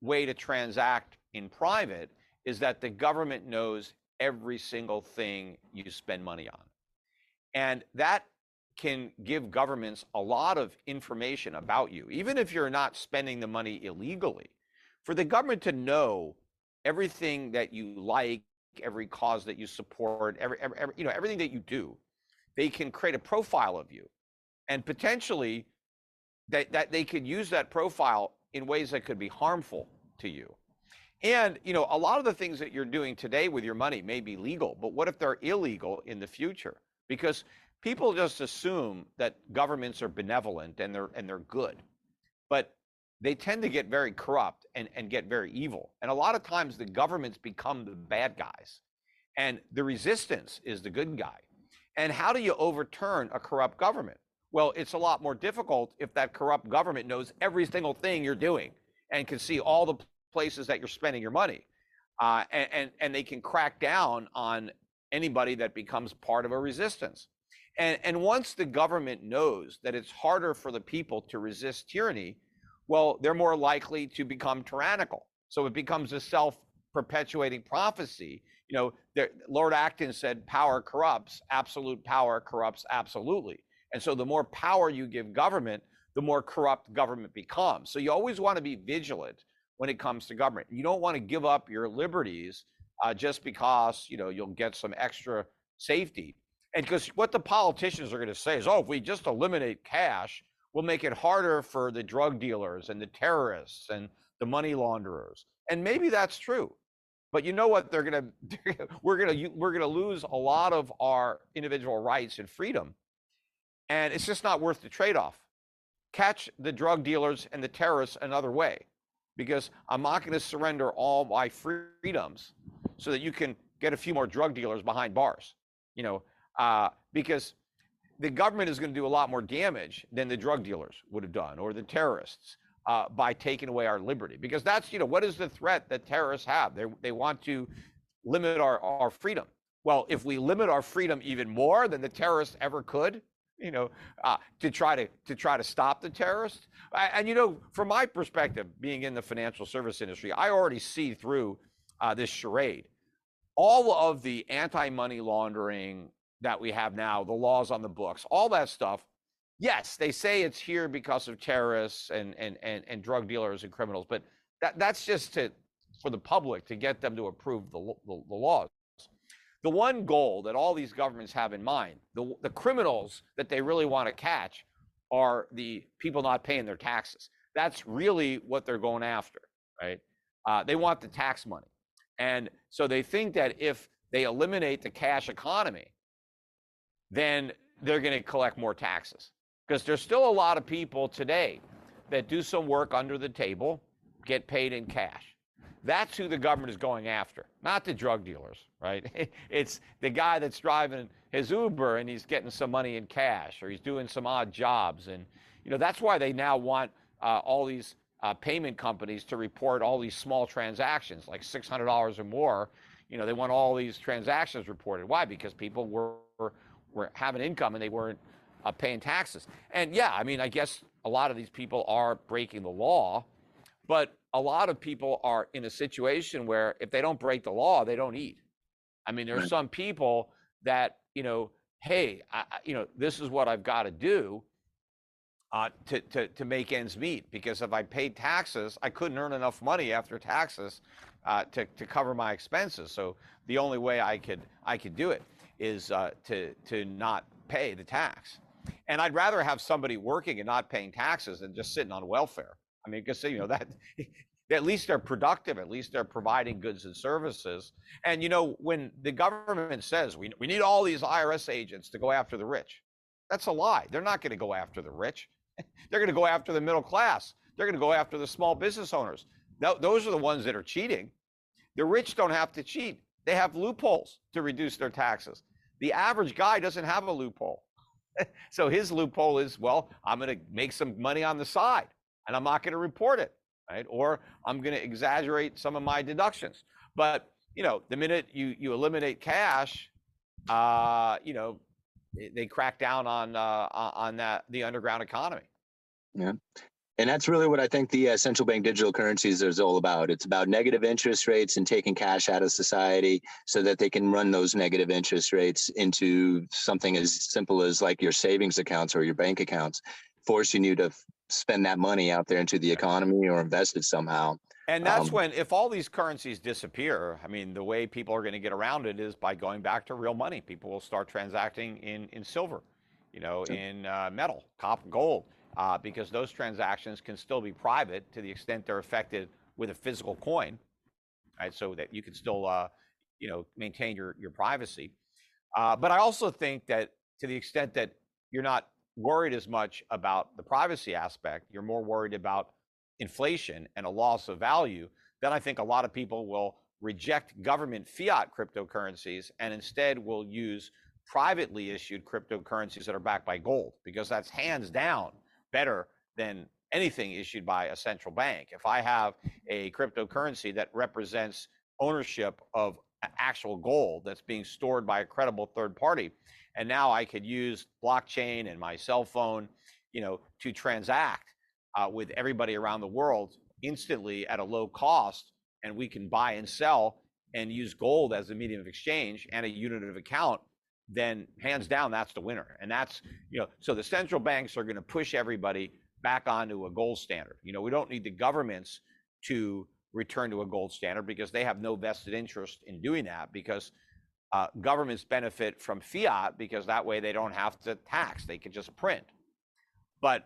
way to transact in private, is that the government knows every single thing you spend money on. And that can give governments a lot of information about you, even if you're not spending the money illegally. For the government to know everything that you like, every cause that you support, every, every, every you know everything that you do, they can create a profile of you, and potentially that, that they could use that profile in ways that could be harmful to you. And, you know, a lot of the things that you're doing today with your money may be legal, but what if they're illegal in the future? Because people just assume that governments are benevolent and they're and they're good. But they tend to get very corrupt and, and get very evil. And a lot of times the governments become the bad guys. And the resistance is the good guy. And how do you overturn a corrupt government? Well, it's a lot more difficult if that corrupt government knows every single thing you're doing and can see all the places that you're spending your money. Uh, and, and, and they can crack down on anybody that becomes part of a resistance. And, and once the government knows that it's harder for the people to resist tyranny, well, they're more likely to become tyrannical. So it becomes a self perpetuating prophecy. You know, there, Lord Acton said, power corrupts, absolute power corrupts absolutely. And so the more power you give government, the more corrupt government becomes. So you always want to be vigilant when it comes to government. You don't want to give up your liberties uh, just because you know you'll get some extra safety. And because what the politicians are going to say is, oh, if we just eliminate cash, we'll make it harder for the drug dealers and the terrorists and the money launderers. And maybe that's true. But you know what? They're to we're to we're to lose a lot of our individual rights and freedom. And it's just not worth the trade-off. Catch the drug dealers and the terrorists another way because I'm not going to surrender all my freedoms so that you can get a few more drug dealers behind bars. You know, uh, because the government is going to do a lot more damage than the drug dealers would have done or the terrorists uh, by taking away our liberty. Because that's, you know, what is the threat that terrorists have? They, they want to limit our, our freedom. Well, if we limit our freedom even more than the terrorists ever could, you know, uh, to try to to try to stop the terrorists. And you know, from my perspective, being in the financial service industry, I already see through uh, this charade. All of the anti-money laundering that we have now, the laws on the books, all that stuff. Yes, they say it's here because of terrorists and and and, and drug dealers and criminals, but that that's just to for the public to get them to approve the, the, the laws the one goal that all these governments have in mind, the, the criminals that they really want to catch are the people not paying their taxes. That's really what they're going after, right? Uh, they want the tax money. And so they think that if they eliminate the cash economy, then they're going to collect more taxes. Because there's still a lot of people today that do some work under the table, get paid in cash. That's who the government is going after, not the drug dealers, right? It's the guy that's driving his Uber and he's getting some money in cash or he's doing some odd jobs. And, you know, that's why they now want uh, all these uh, payment companies to report all these small transactions, like $600 or more. You know, they want all these transactions reported. Why? Because people were, were, having income and they weren't uh, paying taxes. And yeah, I mean, I guess a lot of these people are breaking the law, but a lot of people are in a situation where if they don't break the law, they don't eat. I mean, there are some people that, you know, hey, I, you know, this is what I've got to do uh, to, to, to make ends meet. Because if I paid taxes, I couldn't earn enough money after taxes uh, to, to cover my expenses. So the only way I could, I could do it is uh, to, to not pay the tax. And I'd rather have somebody working and not paying taxes than just sitting on welfare. I mean, because you know that at least they're productive. At least they're providing goods and services. And you know, when the government says we we need all these IRS agents to go after the rich, that's a lie. They're not going to go after the rich. They're going to go after the middle class. They're going to go after the small business owners. Those are the ones that are cheating. The rich don't have to cheat. They have loopholes to reduce their taxes. The average guy doesn't have a loophole. so his loophole is, well, I'm going to make some money on the side and I'm not going to report it, right? Or I'm going to exaggerate some of my deductions. But you know, the minute you you eliminate cash, uh, you know, they crack down on uh, on that the underground economy. Yeah. And that's really what I think the uh, central bank digital currencies is all about. It's about negative interest rates and taking cash out of society so that they can run those negative interest rates into something as simple as like your savings accounts or your bank accounts, forcing you to spend that money out there into the economy or invest it somehow. And that's um, when, if all these currencies disappear, I mean, the way people are going to get around it is by going back to real money. People will start transacting in, in silver, you know, in uh, metal, copper, gold, uh, because those transactions can still be private to the extent they're affected with a physical coin, right? So that you can still, uh, you know, maintain your, your privacy. Uh, but I also think that to the extent that you're not worried as much about the privacy aspect. You're more worried about inflation and a loss of value. Then I think a lot of people will reject government fiat cryptocurrencies and instead will use privately issued cryptocurrencies that are backed by gold because that's hands down better than anything issued by a central bank. If I have a cryptocurrency that represents ownership of actual gold that's being stored by a credible third party, and now I could use blockchain and my cell phone, you know, to transact uh, with everybody around the world instantly at a low cost, and we can buy and sell and use gold as a medium of exchange and a unit of account then hands down that's the winner. And that's you know so the central banks are going to push everybody back onto a gold standard. You know we don't need the governments to return to a gold standard because they have no vested interest in doing that because uh, governments benefit from fiat because that way they don't have to tax they can just print but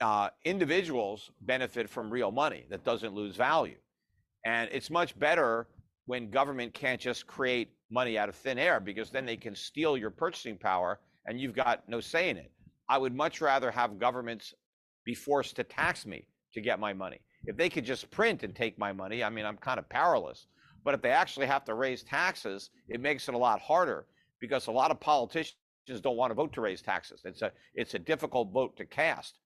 uh, individuals benefit from real money that doesn't lose value and it's much better when government can't just create money out of thin air because then they can steal your purchasing power and you've got no say in it. I would much rather have governments be forced to tax me to get my money. If they could just print and take my money, I mean, I'm kind of powerless. But if they actually have to raise taxes, it makes it a lot harder because a lot of politicians don't want to vote to raise taxes. It's a it's a difficult vote to cast.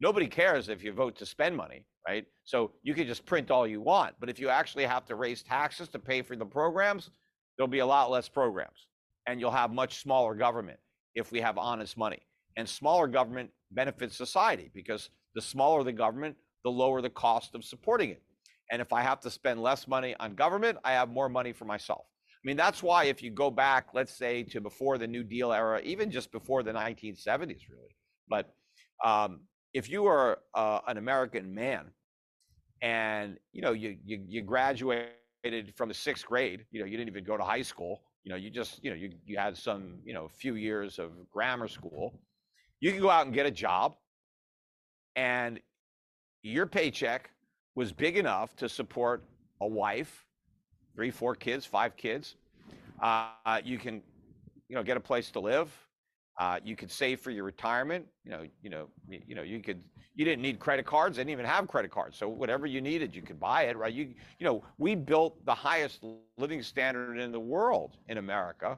Nobody cares if you vote to spend money, right? So you can just print all you want, but if you actually have to raise taxes to pay for the programs, there'll be a lot less programs and you'll have much smaller government if we have honest money. And smaller government benefits society because the smaller the government, the lower the cost of supporting it. And if I have to spend less money on government, I have more money for myself. I mean, that's why if you go back, let's say to before the New Deal era, even just before the 1970s, really, but um, if you are uh, an American man and you know you, you you graduate from the sixth grade. You know, you didn't even go to high school. You know, you just, you know, you, you had some, you know, few years of grammar school. You can go out and get a job, and your paycheck was big enough to support a wife, three, four kids, five kids. Uh, you can, you know, get a place to live. Uh, you could save for your retirement. You know, you know, you know, you could. You didn't need credit cards. They didn't even have credit cards. So whatever you needed, you could buy it, right? You, you know, we built the highest living standard in the world in America,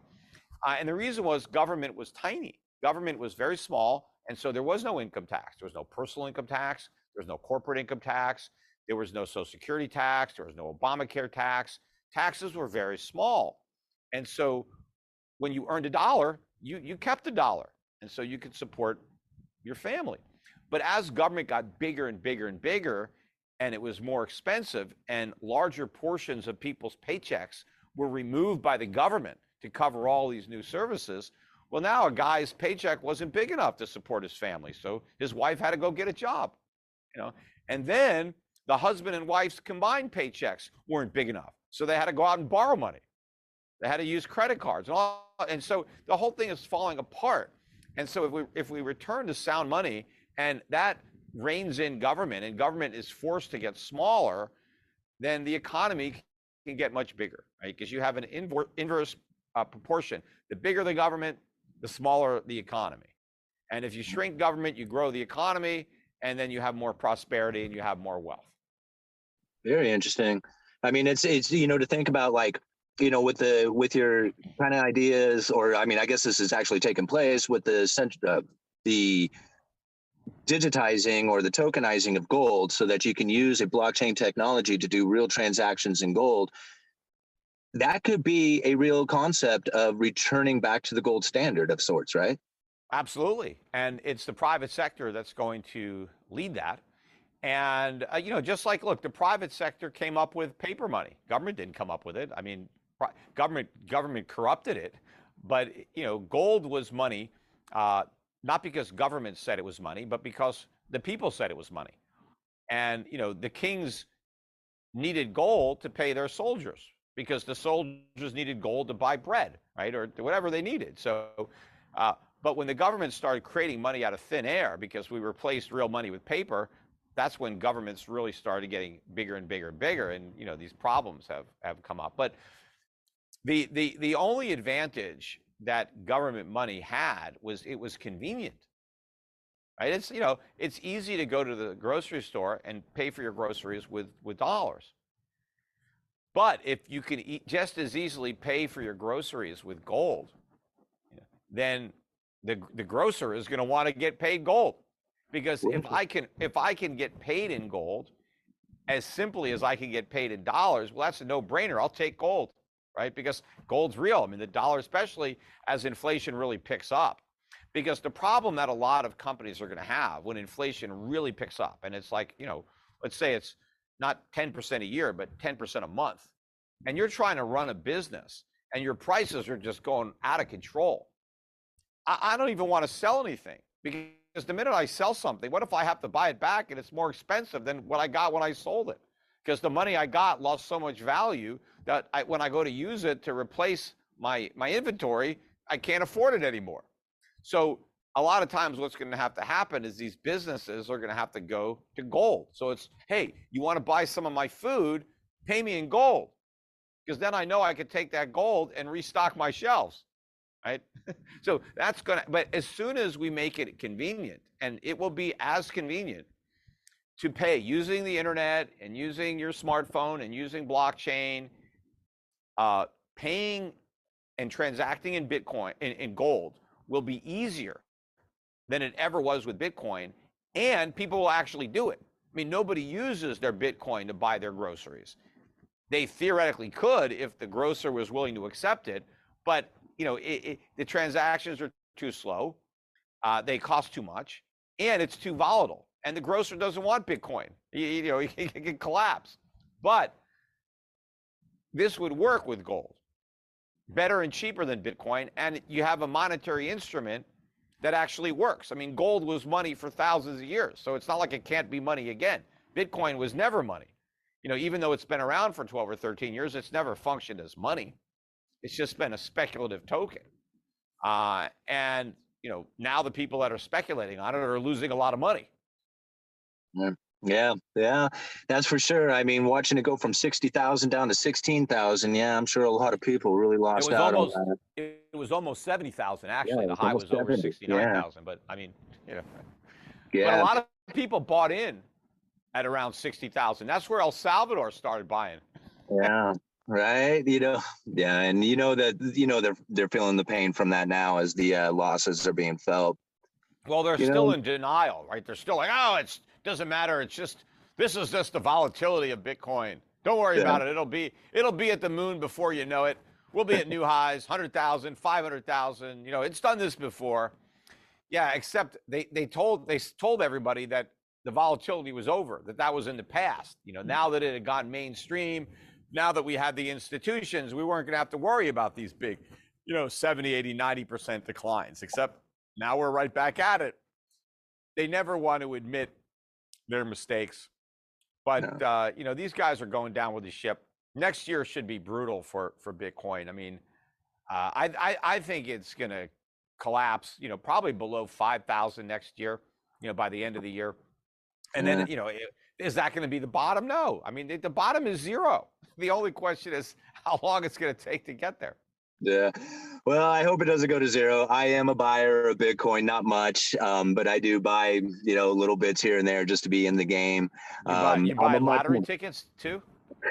uh, and the reason was government was tiny. Government was very small, and so there was no income tax. There was no personal income tax. There was no corporate income tax. There was no Social Security tax. There was no Obamacare tax. Taxes were very small, and so when you earned a dollar, you you kept the dollar, and so you could support your family. But as government got bigger and bigger and bigger, and it was more expensive, and larger portions of people's paychecks were removed by the government to cover all these new services. Well, now a guy's paycheck wasn't big enough to support his family, so his wife had to go get a job, you know. And then the husband and wife's combined paychecks weren't big enough, so they had to go out and borrow money. They had to use credit cards and all and so the whole thing is falling apart. And so if we if we return to sound money and that reins in government and government is forced to get smaller, then the economy can get much bigger, right? Because you have an inverse, inverse uh, proportion. The bigger the government, the smaller the economy. And if you shrink government, you grow the economy, and then you have more prosperity and you have more wealth. Very interesting. I mean, it's it's you know to think about like you know with the with your kind of ideas or i mean i guess this is actually taking place with the uh, the digitizing or the tokenizing of gold so that you can use a blockchain technology to do real transactions in gold. That could be a real concept of returning back to the gold standard of sorts right? Absolutely. And it's the private sector that's going to lead that and uh, you know just like look the private sector came up with paper money government didn't come up with it i mean government government corrupted it, but you know, gold was money, uh, not because government said it was money, but because the people said it was money, and you know, the kings needed gold to pay their soldiers because the soldiers needed gold to buy bread, right, or whatever they needed. So. Uh, but when the government started creating money out of thin air because we replaced real money with paper, that's when governments really started getting bigger and bigger and bigger, and you know these problems have have come up. But the, the, the only advantage that government money had was it was convenient. Right? It's, you know, it's easy to go to the grocery store and pay for your groceries with, with dollars. But if you can eat, just as easily pay for your groceries with gold, then the the grocer is going to want to get paid gold because if I can if I can get paid in gold as simply as I can get paid in dollars, well that's a no-brainer. I'll take gold, right? Because gold's real. I mean the dollar especially as inflation really picks up. Because the problem that a lot of companies are going to have when inflation really picks up and it's like, you know, let's say it's not 10% a year but 10% a month. And you're trying to run a business and your prices are just going out of control I, I don't even want to sell anything because the minute I sell something, what if I have to buy it back and it's more expensive than what I got when I sold it? Because the money I got lost so much value that I, when I go to use it to replace my my inventory, I can't afford it anymore. So a lot of times what's going to have to happen is these businesses are going to have to go to gold. So it's, hey, you want to buy some of my food, pay me in gold. Because then I know I could take that gold and restock my shelves right? so that's going to, but as soon as we make it convenient, and it will be as convenient to pay using the internet and using your smartphone and using blockchain, uh, paying and transacting in Bitcoin, in, in gold, will be easier than it ever was with Bitcoin. And people will actually do it. I mean, nobody uses their Bitcoin to buy their groceries. They theoretically could if the grocer was willing to accept it, but you know, it, it, the transactions are too slow, uh, they cost too much, and it's too volatile. And the grocer doesn't want Bitcoin. You, you know, it can collapse. But this would work with gold, better and cheaper than Bitcoin, and you have a monetary instrument that actually works. I mean, gold was money for thousands of years, so it's not like it can't be money again. Bitcoin was never money. You know, even though it's been around for 12 or 13 years, it's never functioned as money. It's just been a speculative token. Uh, and you know now the people that are speculating on it are losing a lot of money. Yeah. Yeah, yeah, that's for sure. I mean, watching it go from sixty thousand down to sixteen thousand, yeah, I'm sure a lot of people really lost out almost, on that. It was almost seventy thousand. Actually, yeah, the high was 70, over sixty nine thousand. Yeah. But I mean, you know, yeah. But a lot of people bought in at around sixty thousand. That's where El Salvador started buying. Yeah, right? You know yeah and you know that you know they're they're feeling the pain from that now as the uh, losses are being felt. Well they're you still know? in denial right? They're still like oh it doesn't matter. It's just this is just the volatility of bitcoin. Don't worry yeah. about it. It'll be it'll be at the moon before you know it. We'll be at new highs 100000 500000 you know it's done this before. Yeah except they they told they told everybody that the volatility was over that that was in the past. You know now that it had gone mainstream now that we had the institutions, we weren't going to have to worry about these big, you know, 70, 80, 90% declines, except now we're right back at it. They never want to admit their mistakes. But, no. uh, you know, these guys are going down with the ship. Next year should be brutal for, for Bitcoin. I mean, uh, I, I, I think it's going to collapse, you know, probably below 5,000 next year, you know, by the end of the year. And yeah. then, you know, is that going to be the bottom? No. I mean, the bottom is zero. The only question is how long it's going to take to get there. Yeah. Well, I hope it doesn't go to zero. I am a buyer of Bitcoin, not much, um, but I do buy, you know, little bits here and there just to be in the game. You buy, um, you buy lottery tickets too?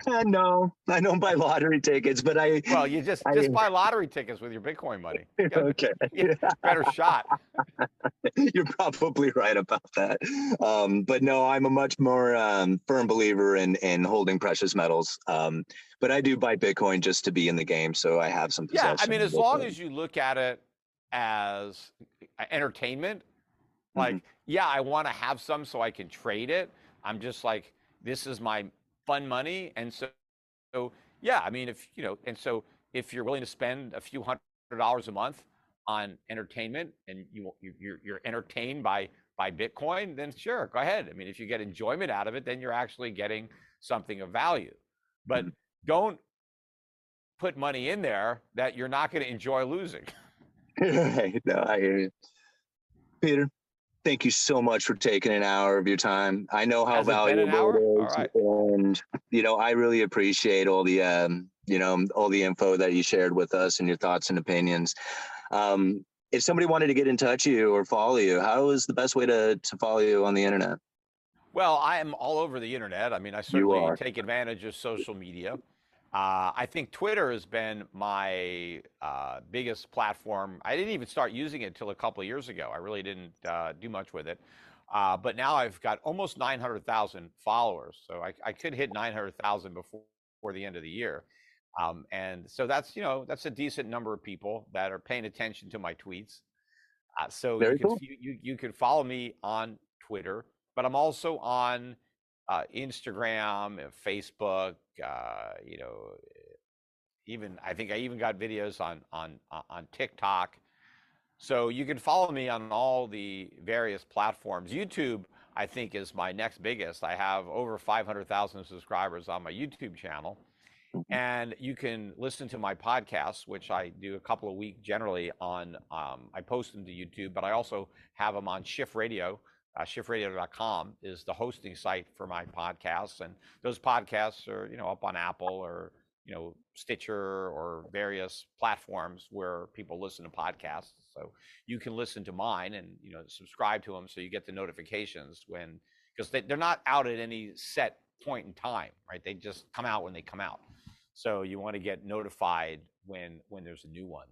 No, I don't buy lottery tickets, but I. Well, you just I, just buy lottery tickets with your Bitcoin money. You okay. better shot. You're probably right about that. Um, but no, I'm a much more um, firm believer in in holding precious metals. Um, but I do buy Bitcoin just to be in the game, so I have some. Yeah, I mean, as long as you look at it as entertainment, like, mm-hmm. yeah, I want to have some so I can trade it. I'm just like, this is my fun money. And so, so, yeah, I mean, if, you know, and so if you're willing to spend a few hundred dollars a month on entertainment and you, you're, you're entertained by, by Bitcoin, then sure, go ahead. I mean, if you get enjoyment out of it, then you're actually getting something of value. But mm-hmm. don't put money in there that you're not going to enjoy losing. right. No, I hear you. Peter, thank you so much for taking an hour of your time. I know how Has valuable it, is, right. and you know I really appreciate all the um, you know all the info that you shared with us and your thoughts and opinions. Um, if somebody wanted to get in touch with you or follow you, how is the best way to to follow you on the internet? Well, I am all over the internet. I mean, I certainly take advantage of social media. Uh, I think Twitter has been my uh, biggest platform. I didn't even start using it until a couple of years ago. I really didn't uh, do much with it. Uh, but now I've got almost 900,000 followers. So I, I, could hit 900,000 before, before the end of the year. Um, and so that's, you know, that's a decent number of people that are paying attention to my tweets. Uh, so Very you can, cool. you, you, you can follow me on Twitter, but I'm also on uh, Instagram, and Facebook, uh, you know, even I think I even got videos on on on TikTok. So you can follow me on all the various platforms. YouTube, I think, is my next biggest. I have over 500,000 subscribers on my YouTube channel. Mhm. And you can listen to my podcasts, which I do a couple of weeks generally on, um, I post them to YouTube, but I also have them on Schiff Radio. Uh, schiffradio.com is the hosting site for my podcasts. And those podcasts are, you know, up on Apple or, you know, Stitcher or various platforms where people listen to podcasts. So you can listen to mine and, you know, subscribe to them so you get the notifications when, because they, they're not out at any set point in time, right? They just come out when they come out. So you want to get notified when when there's a new one.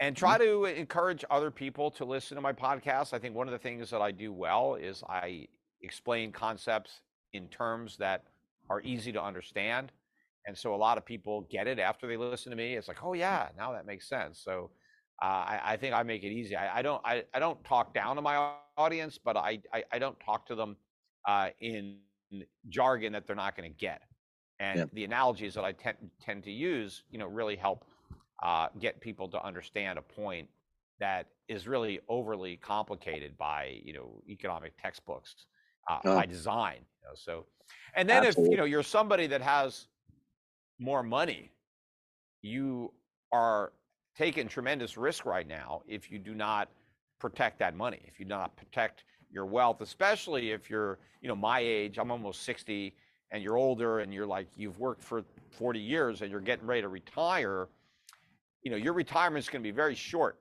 And try to encourage other people to listen to my podcast. I think one of the things that I do well is I explain concepts in terms that are easy to understand. And so a lot of people get it after they listen to me. It's like, oh yeah, now that makes sense. So uh, I, I think I make it easy. I, I don't I, I don't talk down to my audience, but I I, I don't talk to them uh, in jargon that they're not going to get. And Yep. the analogies that I tend tend to use, you know, really help uh, get people to understand a point that is really overly complicated by you know economic textbooks uh, Oh. by design. You know, so, and then if you know you're somebody that has more money, you are taking tremendous risk right now if you do not protect that money. If you do not protect your wealth, especially if you're you know my age, I'm almost 60 and you're older and you're like you've worked for 40 years and you're getting ready to retire you know your retirement is going to be very short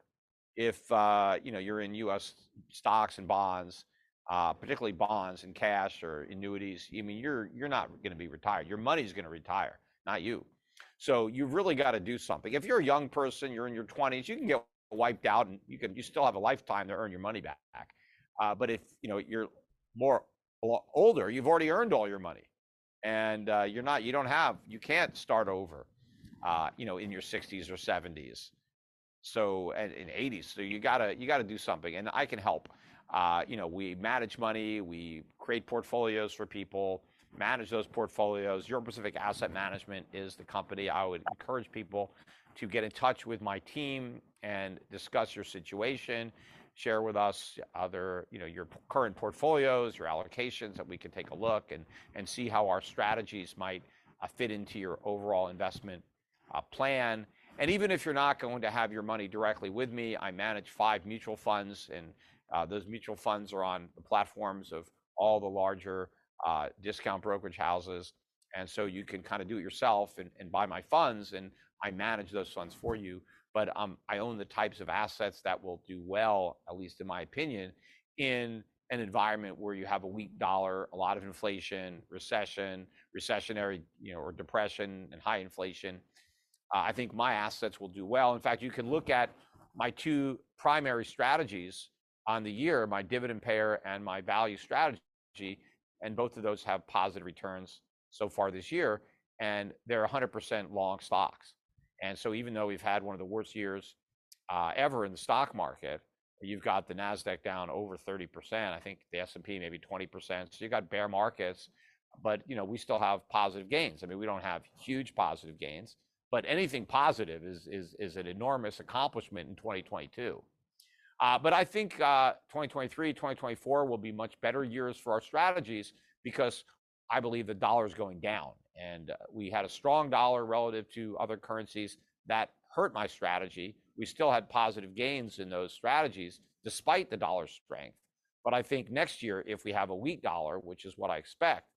if uh, you know you're in U.S. stocks and bonds, uh, particularly bonds and cash or annuities. I mean, you're you're not going to be retired. Your money's going to retire, not you. So you've really got to do something. If you're a young person, you're in your 20s, you can get wiped out, and you can you still have a lifetime to earn your money back. Uh, but if you know you're more older, you've already earned all your money, and uh, you're not. You don't have. You can't start over uh, you know, in your 60s or 70s. So and in 80s. So you gotta you gotta do something, and I can help. Uh, you know, we manage money, we create portfolios for people, manage those portfolios. Euro Pacific Asset Management is the company. I would encourage people to get in touch with my team and discuss your situation. Share with us other, you know, your current portfolios, your allocations that we can take a look and and see how our strategies might uh, fit into your overall investment uh, plan. And even if you're not going to have your money directly with me, I manage five mutual funds, and uh, those mutual funds are on the platforms of all the larger uh, discount brokerage houses. And so you can kind of do it yourself and, and buy my funds, and I manage those funds for you. But um, I own the types of assets that will do well, at least in my opinion, in an environment where you have a weak dollar, a lot of inflation, recession, recessionary, you know, or depression and high inflation. Uh, I think my assets will do well. In fact, you can look at my two primary strategies on the year, my dividend payer and my value strategy, and both of those have positive returns so far this year, and they're 100% long stocks. And so even though we've had one of the worst years uh, ever in the stock market, you've got the Nasdaq down over 30%. I think the S&P maybe 20%. So you've got bear markets, but you know we still have positive gains. I mean, we don't have huge positive gains, but anything positive is is is an enormous accomplishment in 2022. Uh, but I think uh, 2023, 2024 will be much better years for our strategies because I believe the dollar is going down, and uh, we had a strong dollar relative to other currencies that hurt my strategy. We still had positive gains in those strategies despite the dollar strength. But I think next year, if we have a weak dollar, which is what I expect,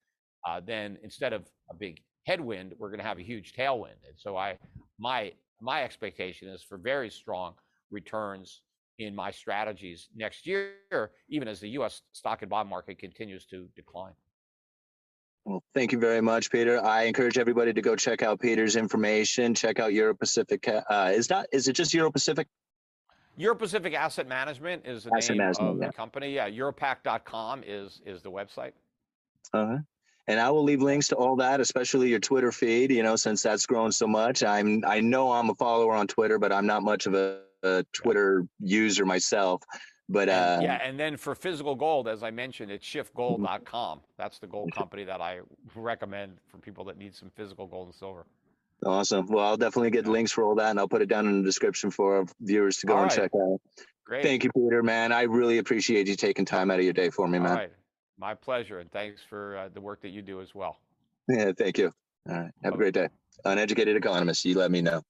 uh, then instead of a big headwind, we're going to have a huge tailwind. And so I, my my expectation is for very strong returns in my strategies next year, even as the U.S. stock and bond market continues to decline. Well, thank you very much, Peter. I encourage everybody to go check out Peter's information. Check out Euro Pacific. Uh, is not is it just Euro Pacific? Euro Pacific Asset Management is the Asset name of yeah. the company. Yeah, Europac.com is is the website. Uh-huh. And I will leave links to all that, especially your Twitter feed. You know, since that's grown so much. I'm I know I'm a follower on Twitter, but I'm not much of a, a Twitter user myself. But uh, yeah, and then for physical gold, as I mentioned, it's schiffgold.com. That's the gold company that I recommend for people that need some physical gold and silver. awesome. Well, I'll definitely get links for all that, and I'll put it down in the description for our viewers to go All and right. check out. Great. Thank you, Peter. Man, I really appreciate you taking time out of your day for me, All man. My pleasure. And thanks for uh, the work that you do as well. Yeah, thank you. All right. Have a great day. Uneducated economist, you let me know.